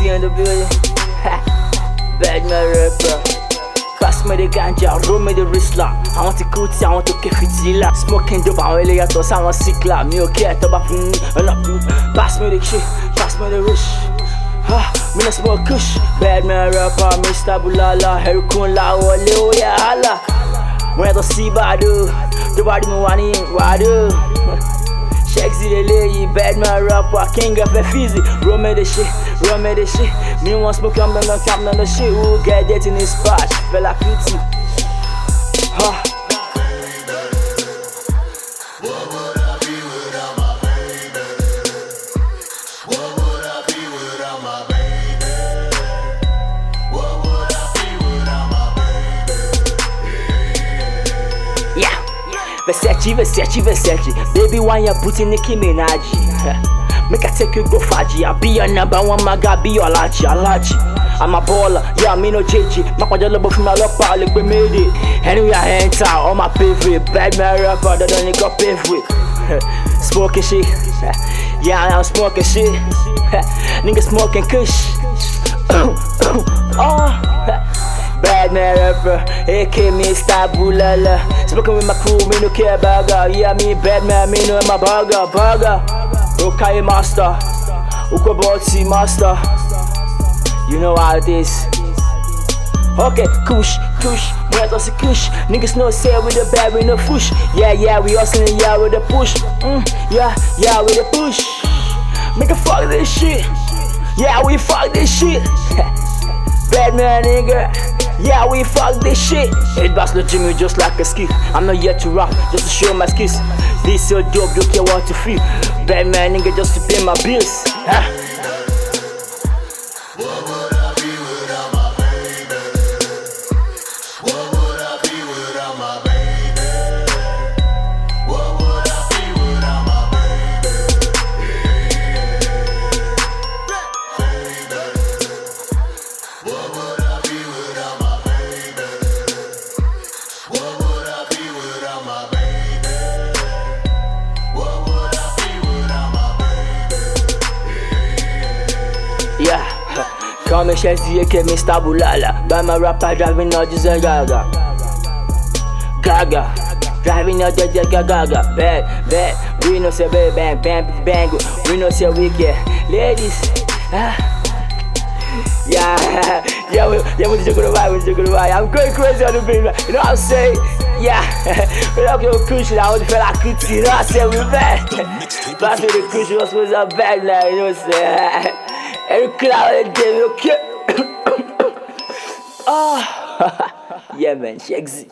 building. Bad man rapper. Pass me the ganja, roll me the wrist lock. Àwọn ti kú tí àwọn tó ké fìtílà. Smoking dope àwọn ilé yàtọ̀ sáwọn síkìlà. Mi ò kí ẹ̀ tó bá fún mi ọ̀nà fún mi. Pass me the shit, pass me the rich. Ah, mi na smoke kush. Bad man rapper, Mr. Bulala. Herikun la wọlé ó yẹ hálà. Mo yàtọ̀ sí Bàdó. Tó bá rí mi wá ní Wàdó. Sexy leleyi, bad man rapper, king of the fizzy. Roll me the shit, roll me the shit. Me want smoke, I'm not cap on the shit. Who get that in his spot? Fella cutie. Ha. Versace, Versace, Versace. Baby, why you putting Nicki Minaj? Make I take you go faji. I be your number one, guy be your lachi, alachi. I'm a baller, yeah, me no JJ. My quadra love from my love, like we made it. Anyway, I enter on my favorite. Bad man rapper, that don't pave with. Smoking shit. Yeah, I'm smoking shit. Nigga smoking kush. oh. Bad man rapper, AK Mr. Bulala. Smoking with my crew, me no care burger. Yeah, me bad man, me no my burger, burger. Okay, master. Ukoboti master. You know how it is. Okay, kush, kush, does it kush? Niggas know say with the bad we no push. Yeah, yeah, we hustling, yeah, with the push. Mm, yeah, yeah, with the push. Make a fuck this shit. Yeah, we fuck this shit. Bad man, nigga. Yeah, we fuck this shit. Head boss no Jimmy just like a ski. I'm not yet to rap, just to show my skills. This so dope, don't care what to feel. Bad man, nigga, just to pay my bills. Huh? Yeah, come and share the AK, Mr. Bulala. By my rapper driving all this gaga. Gaga. Driving out the gaga gaga. Bad, bad. We know say bang, bang, bang, bang. We know say wicked. Ladies, ah. Yeah, yeah, we, yeah, we're just gonna ride, we're just gonna ride. I'm going crazy on the beat. You know what I'm saying? Yeah, we're not gonna cushion. I to feel like cookie. You know what I'm saying? We're back. Pass me the cushion, what's supposed to back now? You know what I'm saying? And day, okay? Ah, yeah, man, Shegzi.